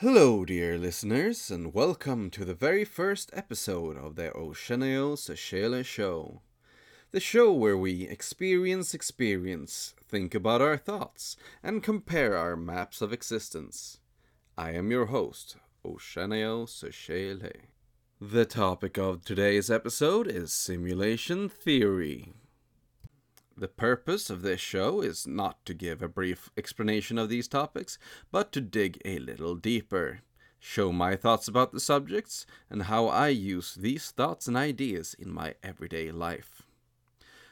Hello, dear listeners, and welcome to the very first episode of the Oceanio Szeele Show. The show where we experience experience, think about our thoughts, and compare our maps of existence. I am your host, Oceanio Szeele. The topic of today's episode is simulation theory. The purpose of this show is not to give a brief explanation of these topics, but to dig a little deeper, show my thoughts about the subjects, and how I use these thoughts and ideas in my everyday life.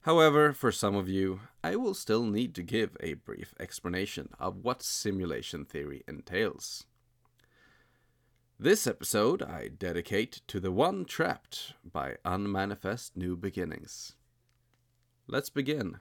However, for some of you, I will still need to give a brief explanation of what simulation theory entails. This episode I dedicate to the one trapped by unmanifest new beginnings. Let's begin.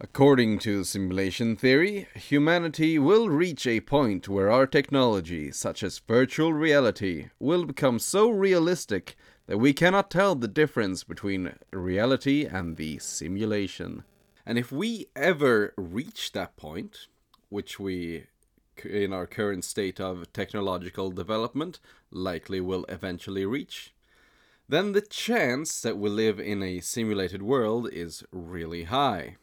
According to simulation theory, humanity will reach a point where our technology, such as virtual reality, will become so realistic that we cannot tell the difference between reality and the simulation. And if we ever reach that point, which we in our current state of technological development likely will eventually reach, then the chance that we live in a simulated world is really high.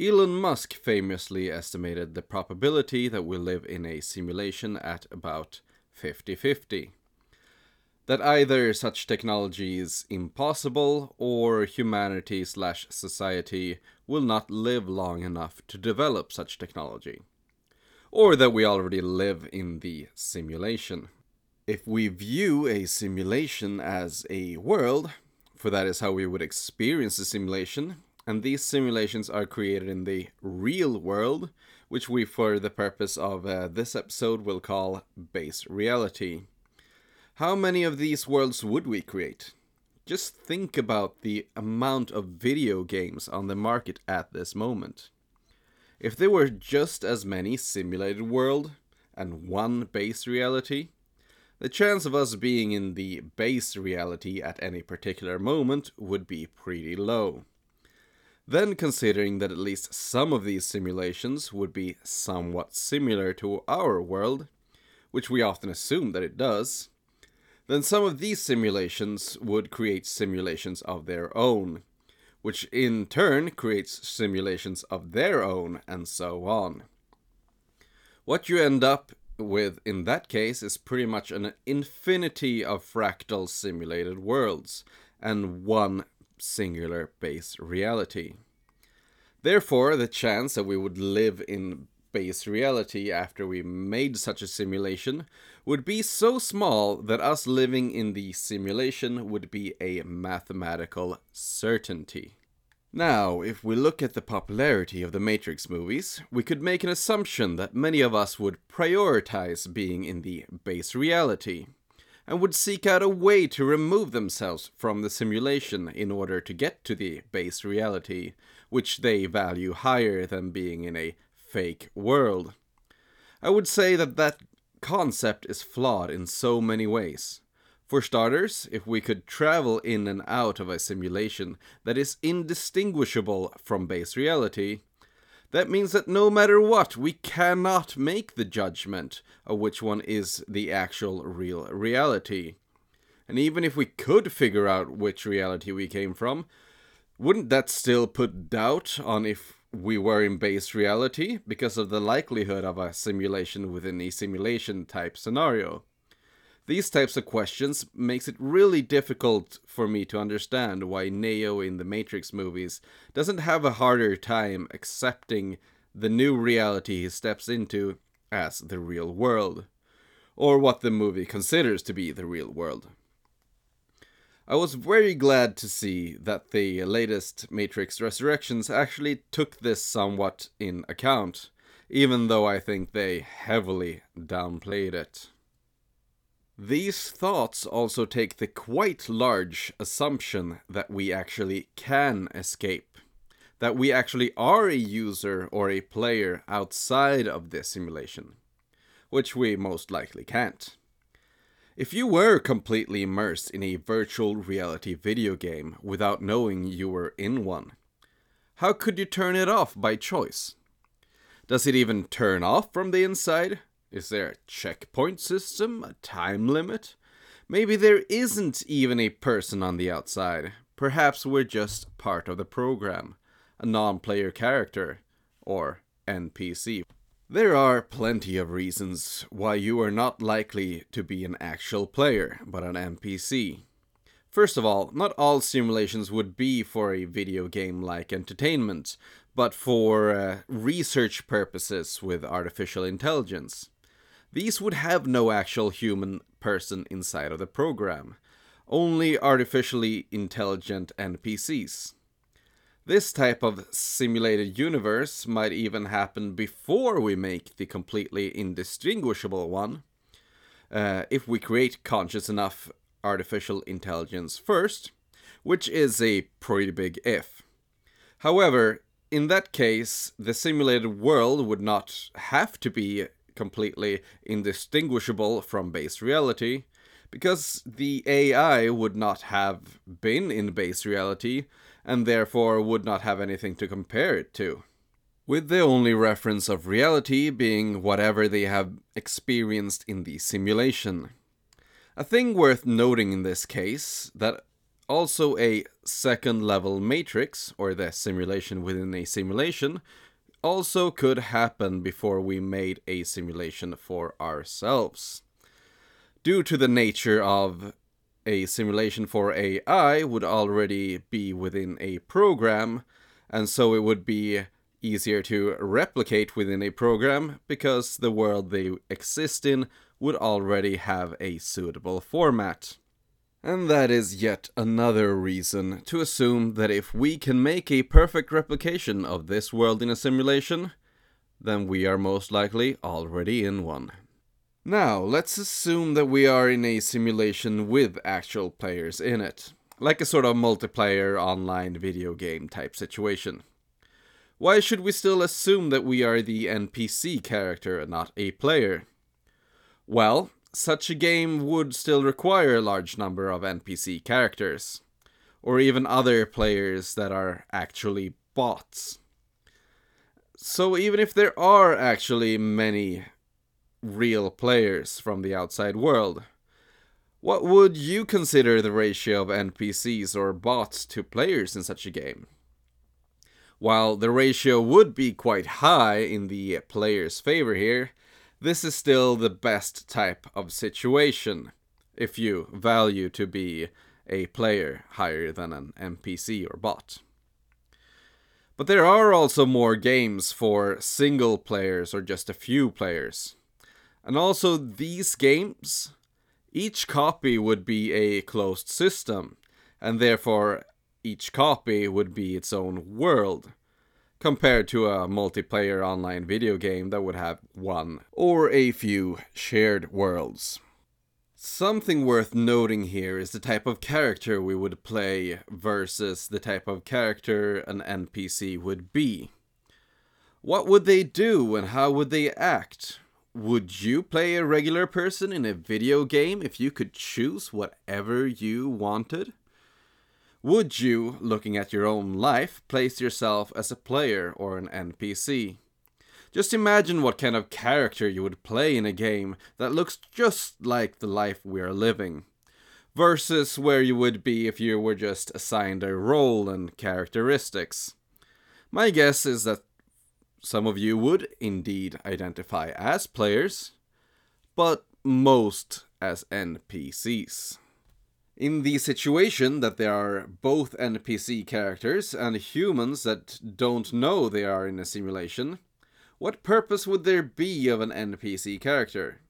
Elon Musk famously estimated the probability that we live in a simulation at about 50 50. That either such technology is impossible or humanity slash society will not live long enough to develop such technology. Or that we already live in the simulation. If we view a simulation as a world, for that is how we would experience a simulation, and these simulations are created in the real world, which we, for the purpose of uh, this episode, will call base reality. How many of these worlds would we create? Just think about the amount of video games on the market at this moment. If there were just as many simulated world and one base reality, the chance of us being in the base reality at any particular moment would be pretty low. Then, considering that at least some of these simulations would be somewhat similar to our world, which we often assume that it does, then some of these simulations would create simulations of their own, which in turn creates simulations of their own, and so on. What you end up with in that case is pretty much an infinity of fractal simulated worlds and one singular base reality. Therefore, the chance that we would live in base reality after we made such a simulation would be so small that us living in the simulation would be a mathematical certainty. Now, if we look at the popularity of the Matrix movies, we could make an assumption that many of us would prioritize being in the base reality, and would seek out a way to remove themselves from the simulation in order to get to the base reality, which they value higher than being in a fake world. I would say that that concept is flawed in so many ways. For starters, if we could travel in and out of a simulation that is indistinguishable from base reality, that means that no matter what, we cannot make the judgment of which one is the actual real reality. And even if we could figure out which reality we came from, wouldn't that still put doubt on if we were in base reality because of the likelihood of a simulation within a simulation type scenario? These types of questions makes it really difficult for me to understand why Neo in the Matrix movies doesn't have a harder time accepting the new reality he steps into as the real world, or what the movie considers to be the real world. I was very glad to see that the latest Matrix Resurrections actually took this somewhat in account, even though I think they heavily downplayed it. These thoughts also take the quite large assumption that we actually can escape, that we actually are a user or a player outside of this simulation, which we most likely can't. If you were completely immersed in a virtual reality video game without knowing you were in one, how could you turn it off by choice? Does it even turn off from the inside? Is there a checkpoint system? A time limit? Maybe there isn't even a person on the outside. Perhaps we're just part of the program, a non player character, or NPC. There are plenty of reasons why you are not likely to be an actual player, but an NPC. First of all, not all simulations would be for a video game like entertainment, but for uh, research purposes with artificial intelligence. These would have no actual human person inside of the program, only artificially intelligent NPCs. This type of simulated universe might even happen before we make the completely indistinguishable one. Uh, if we create conscious enough artificial intelligence first, which is a pretty big if. However, in that case, the simulated world would not have to be completely indistinguishable from base reality, because the AI would not have been in base reality and therefore would not have anything to compare it to. With the only reference of reality being whatever they have experienced in the simulation. A thing worth noting in this case that also a second level matrix, or the simulation within a simulation, also could happen before we made a simulation for ourselves. Due to the nature of a simulation for AI would already be within a program, and so it would be easier to replicate within a program because the world they exist in would already have a suitable format. And that is yet another reason to assume that if we can make a perfect replication of this world in a simulation, then we are most likely already in one. Now, let's assume that we are in a simulation with actual players in it, like a sort of multiplayer online video game type situation. Why should we still assume that we are the NPC character and not a player? Well, such a game would still require a large number of NPC characters, or even other players that are actually bots. So even if there are actually many real players from the outside world. What would you consider the ratio of NPCs or bots to players in such a game? While the ratio would be quite high in the player's favor here, this is still the best type of situation if you value to be a player higher than an NPC or bot. But there are also more games for single players or just a few players. And also, these games, each copy would be a closed system, and therefore each copy would be its own world, compared to a multiplayer online video game that would have one or a few shared worlds. Something worth noting here is the type of character we would play versus the type of character an NPC would be. What would they do and how would they act? Would you play a regular person in a video game if you could choose whatever you wanted? Would you, looking at your own life, place yourself as a player or an NPC? Just imagine what kind of character you would play in a game that looks just like the life we are living, versus where you would be if you were just assigned a role and characteristics. My guess is that some of you would indeed identify as players, but most as NPCs. In the situation that there are both NPC characters and humans that don't know they are in a simulation, what purpose would there be of an NPC character?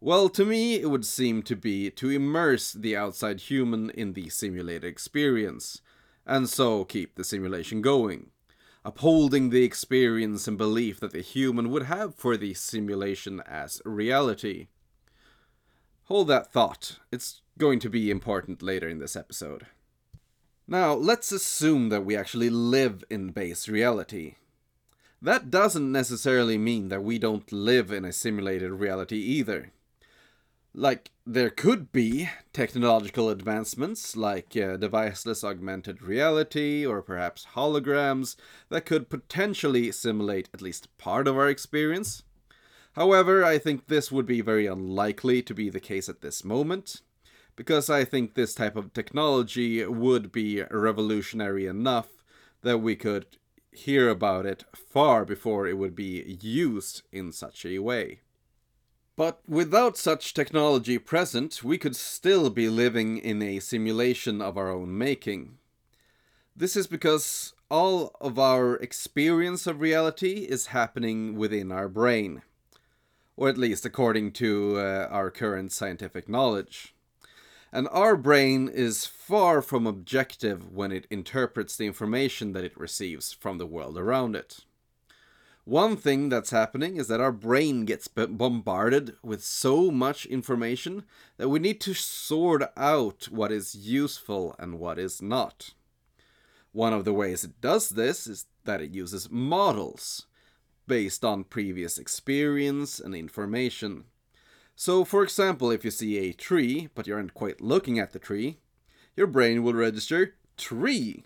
Well, to me, it would seem to be to immerse the outside human in the simulated experience, and so keep the simulation going upholding the experience and belief that the human would have for the simulation as reality. Hold that thought, it's going to be important later in this episode. Now, let's assume that we actually live in base reality. That doesn't necessarily mean that we don't live in a simulated reality either like there could be technological advancements like uh, deviceless augmented reality or perhaps holograms that could potentially simulate at least part of our experience. However, I think this would be very unlikely to be the case at this moment, because I think this type of technology would be revolutionary enough that we could hear about it far before it would be used in such a way. But without such technology present, we could still be living in a simulation of our own making. This is because all of our experience of reality is happening within our brain, or at least according to uh, our current scientific knowledge. And our brain is far from objective when it interprets the information that it receives from the world around it. One thing that's happening is that our brain gets bombarded with so much information that we need to sort out what is useful and what is not. One of the ways it does this is that it uses models based on previous experience and information. So, for example, if you see a tree, but you aren't quite looking at the tree, your brain will register tree.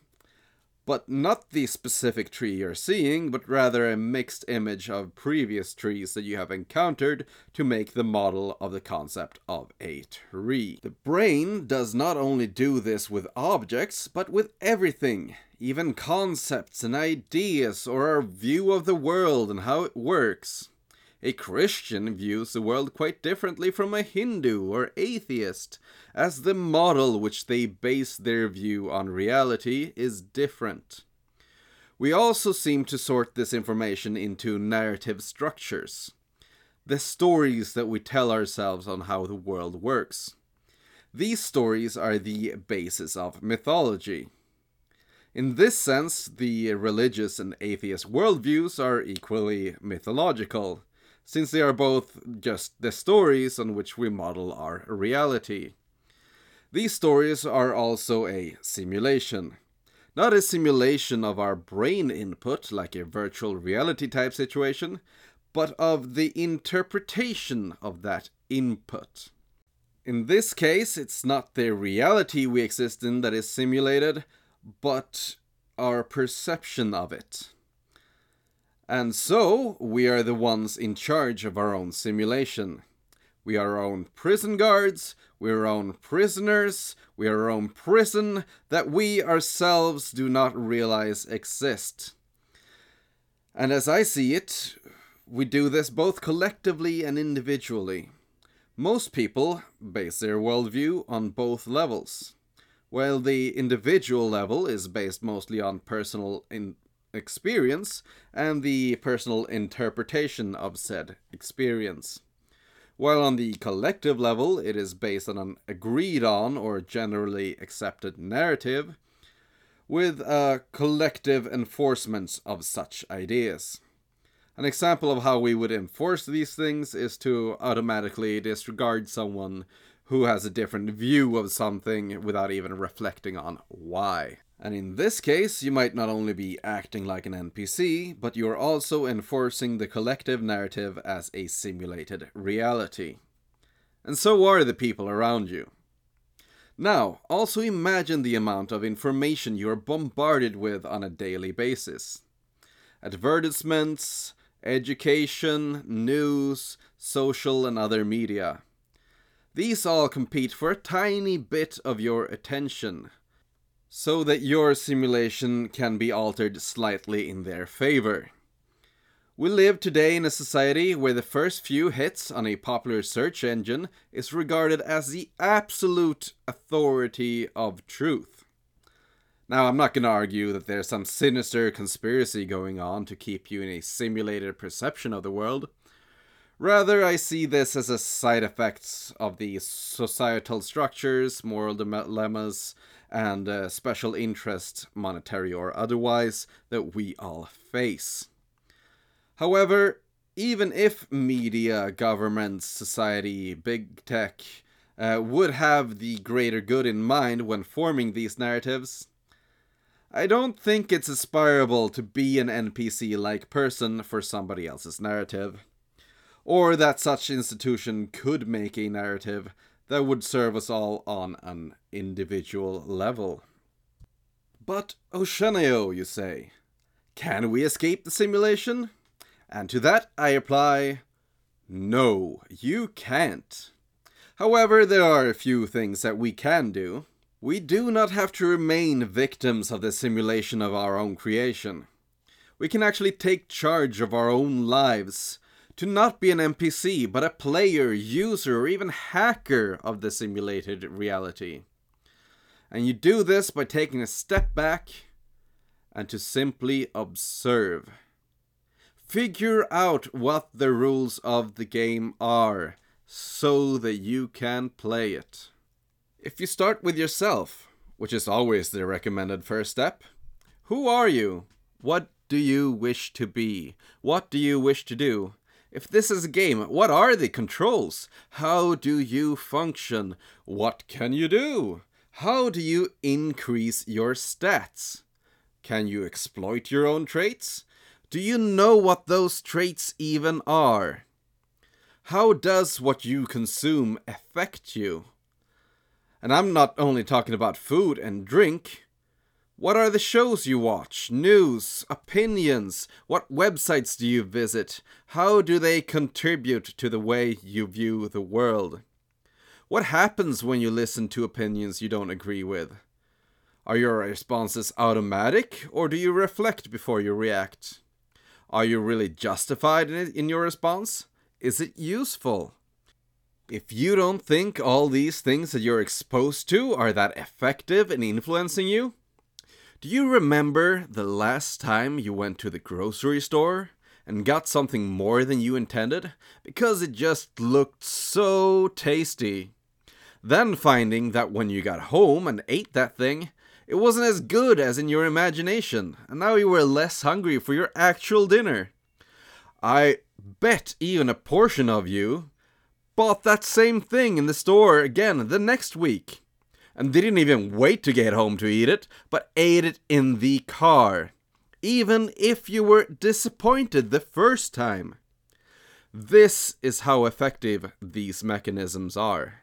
But not the specific tree you're seeing, but rather a mixed image of previous trees that you have encountered to make the model of the concept of a tree. The brain does not only do this with objects, but with everything, even concepts and ideas or our view of the world and how it works. A Christian views the world quite differently from a Hindu or atheist, as the model which they base their view on reality is different. We also seem to sort this information into narrative structures, the stories that we tell ourselves on how the world works. These stories are the basis of mythology. In this sense, the religious and atheist worldviews are equally mythological, since they are both just the stories on which we model our reality. These stories are also a simulation. Not a simulation of our brain input, like a virtual reality type situation, but of the interpretation of that input. In this case, it's not the reality we exist in that is simulated, but our perception of it. And so, we are the ones in charge of our own simulation. We are our own prison guards, we are our own prisoners, we are our own prison that we ourselves do not realize exist. And as I see it, we do this both collectively and individually. Most people base their worldview on both levels. While the individual level is based mostly on personal in- experience and the personal interpretation of said experience. While on the collective level, it is based on an agreed on or generally accepted narrative, with a collective enforcement of such ideas. An example of how we would enforce these things is to automatically disregard someone who has a different view of something without even reflecting on why. And in this case, you might not only be acting like an NPC, but you are also enforcing the collective narrative as a simulated reality. And so are the people around you. Now, also imagine the amount of information you are bombarded with on a daily basis. Advertisements, education, news, social, and other media. These all compete for a tiny bit of your attention, so that your simulation can be altered slightly in their favor. We live today in a society where the first few hits on a popular search engine is regarded as the absolute authority of truth. Now, I'm not going to argue that there's some sinister conspiracy going on to keep you in a simulated perception of the world. Rather, I see this as a side effect of the societal structures, moral dilemmas, and uh, special interest, monetary or otherwise, that we all face. However, even if media, governments, society, big tech uh, would have the greater good in mind when forming these narratives, I don't think it's aspirable to be an NPC like person for somebody else's narrative. Or that such institution could make a narrative that would serve us all on an individual level. But oh, Oceanio, you say, can we escape the simulation? And to that I reply, No, you can't. However, there are a few things that we can do. We do not have to remain victims of the simulation of our own creation. We can actually take charge of our own lives, to not be an NPC, but a player, user, or even hacker of the simulated reality. And you do this by taking a step back and to simply observe. Figure out what the rules of the game are so that you can play it. If you start with yourself, which is always the recommended first step, who are you? What do you wish to be? What do you wish to do? If this is a game, what are the controls? How do you function? What can you do? How do you increase your stats? Can you exploit your own traits? Do you know what those traits even are? How does what you consume affect you? And I'm not only talking about food and drink. What are the shows you watch? News? Opinions? What websites do you visit? How do they contribute to the way you view the world? What happens when you listen to opinions you don't agree with? Are your responses automatic, or do you reflect before you react? Are you really justified in, your response? Is it useful? If you don't think all these things that you're exposed to are that effective in influencing you, do you remember the last time you went to the grocery store and got something more than you intended because it just looked so tasty? Then finding that when you got home and ate that thing, it wasn't as good as in your imagination, and now you were less hungry for your actual dinner. I bet even a portion of you bought that same thing in the store again the next week, and didn't even wait to get home to eat it, but ate it in the car, even if you were disappointed the first time. This is how effective these mechanisms are.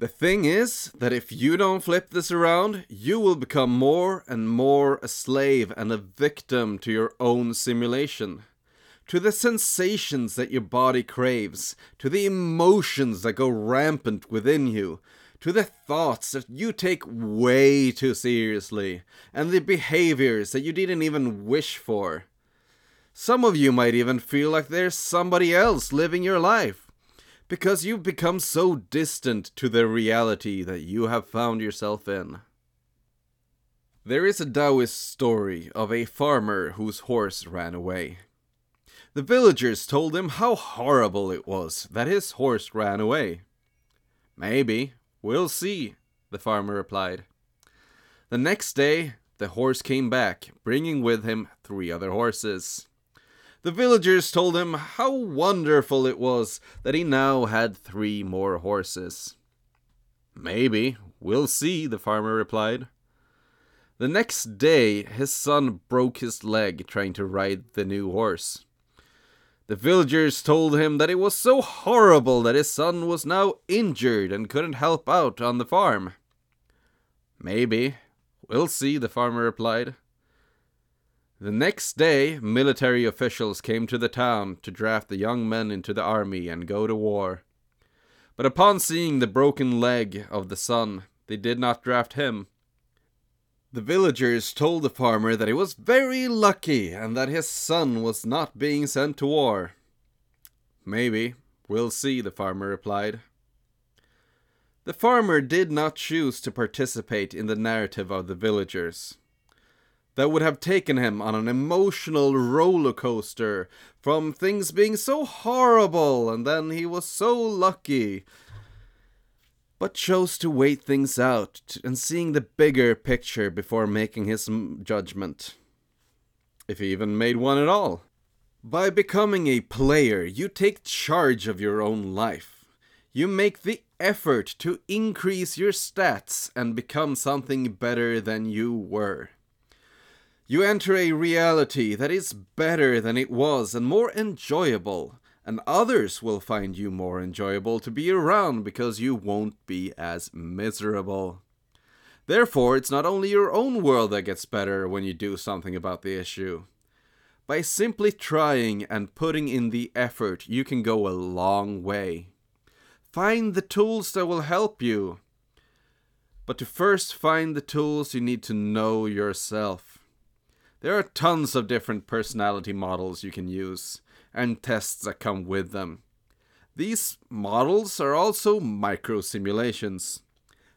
The thing is that if you don't flip this around, you will become more and more a slave and a victim to your own simulation. To the sensations that your body craves, to the emotions that go rampant within you, to the thoughts that you take way too seriously, and the behaviors that you didn't even wish for. Some of you might even feel like there's somebody else living your life because you've become so distant to the reality that you have found yourself in. There is a Taoist story of a farmer whose horse ran away. The villagers told him how horrible it was that his horse ran away. Maybe, we'll see, the farmer replied. The next day, the horse came back, bringing with him three other horses. The villagers told him how wonderful it was that he now had three more horses. Maybe, we'll see, the farmer replied. The next day, his son broke his leg trying to ride the new horse. The villagers told him that it was so horrible that his son was now injured and couldn't help out on the farm. Maybe, we'll see, the farmer replied. The next day, military officials came to the town to draft the young men into the army and go to war. But upon seeing the broken leg of the son, they did not draft him. The villagers told the farmer that he was very lucky and that his son was not being sent to war. Maybe, we'll see, the farmer replied. The farmer did not choose to participate in the narrative of the villagers that would have taken him on an emotional roller coaster from things being so horrible and then he was so lucky but chose to wait things out and seeing the bigger picture before making his judgment if he even made one at all. By becoming a player you take charge of your own life. You make the effort to increase your stats and become something better than you were. You enter a reality that is better than it was and more enjoyable, and others will find you more enjoyable to be around because you won't be as miserable. Therefore, it's not only your own world that gets better when you do something about the issue, By simply trying and putting in the effort, you can go a long way. Find the tools that will help you. But to first find the tools, you need to know yourself. There are tons of different personality models you can use, and tests that come with them. These models are also micro simulations.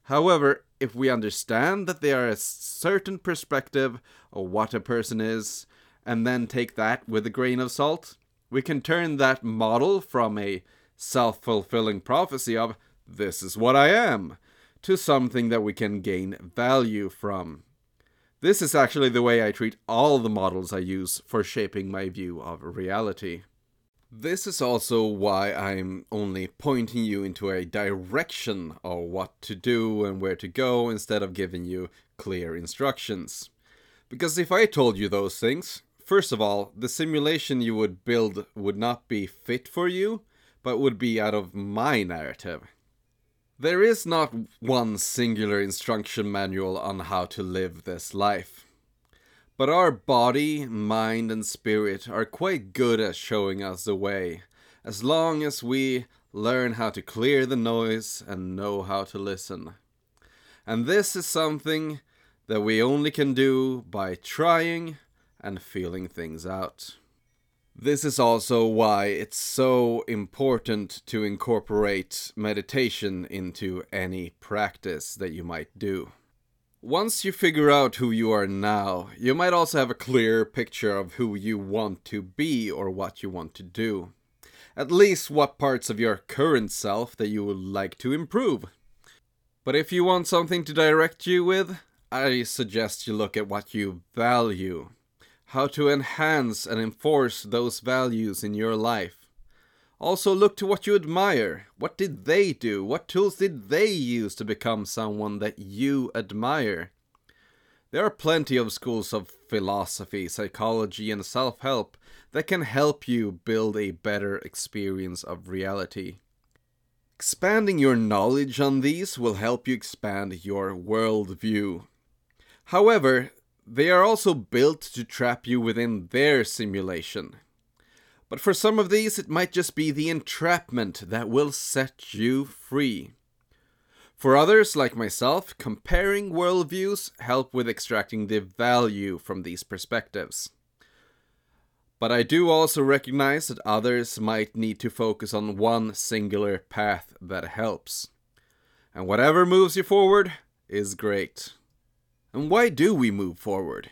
However, if we understand that they are a certain perspective of what a person is, and then take that with a grain of salt, we can turn that model from a self fulfilling prophecy of, this is what I am, to something that we can gain value from. This is actually the way I treat all the models I use for shaping my view of reality. This is also why I'm only pointing you into a direction of what to do and where to go instead of giving you clear instructions. Because if I told you those things, first of all, the simulation you would build would not be fit for you, but would be out of my narrative. There is not one singular instruction manual on how to live this life. But our body, mind, and spirit are quite good at showing us the way, as long as we learn how to clear the noise and know how to listen. And this is something that we only can do by trying and feeling things out. This is also why it's so important to incorporate meditation into any practice that you might do. Once you figure out who you are now, you might also have a clear picture of who you want to be or what you want to do. At least what parts of your current self that you would like to improve. But if you want something to direct you with, I suggest you look at what you value, how to enhance and enforce those values in your life. Also, look to what you admire. What did they do? What tools did they use to become someone that you admire? There are plenty of schools of philosophy, psychology, and self help that can help you build a better experience of reality. Expanding your knowledge on these will help you expand your worldview. However, they are also built to trap you within their simulation. But for some of these, it might just be the entrapment that will set you free. For others, like myself, comparing worldviews help with extracting the value from these perspectives. But I do also recognize that others might need to focus on one singular path that helps. And whatever moves you forward is great. And why do we move forward?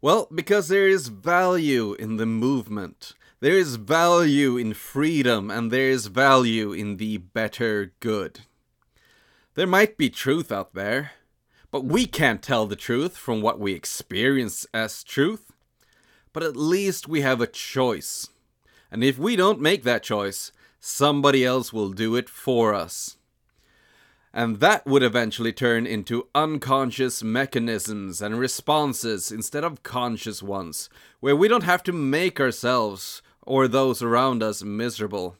Well, because there is value in the movement. There is value in freedom and there is value in the better good. There might be truth out there, but we can't tell the truth from what we experience as truth. But at least we have a choice. And if we don't make that choice, somebody else will do it for us. And that would eventually turn into unconscious mechanisms and responses instead of conscious ones, where we don't have to make ourselves or those around us miserable.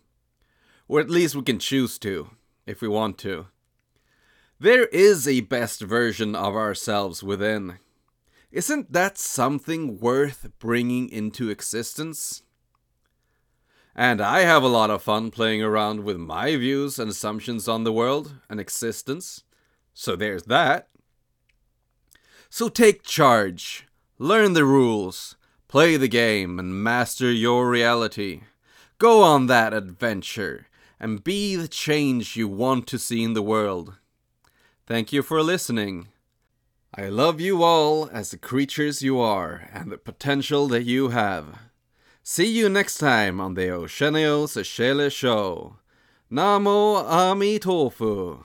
Or at least we can choose to, if we want to. There is a best version of ourselves within. Isn't that something worth bringing into existence? And I have a lot of fun playing around with my views and assumptions on the world and existence. So there's that. So take charge, learn the rules, Play the game and master your reality. Go on that adventure and be the change you want to see in the world. Thank you for listening. I love you all as the creatures you are and the potential that you have. See you next time on the Oceanio Szeele Show. Namo Amitofu.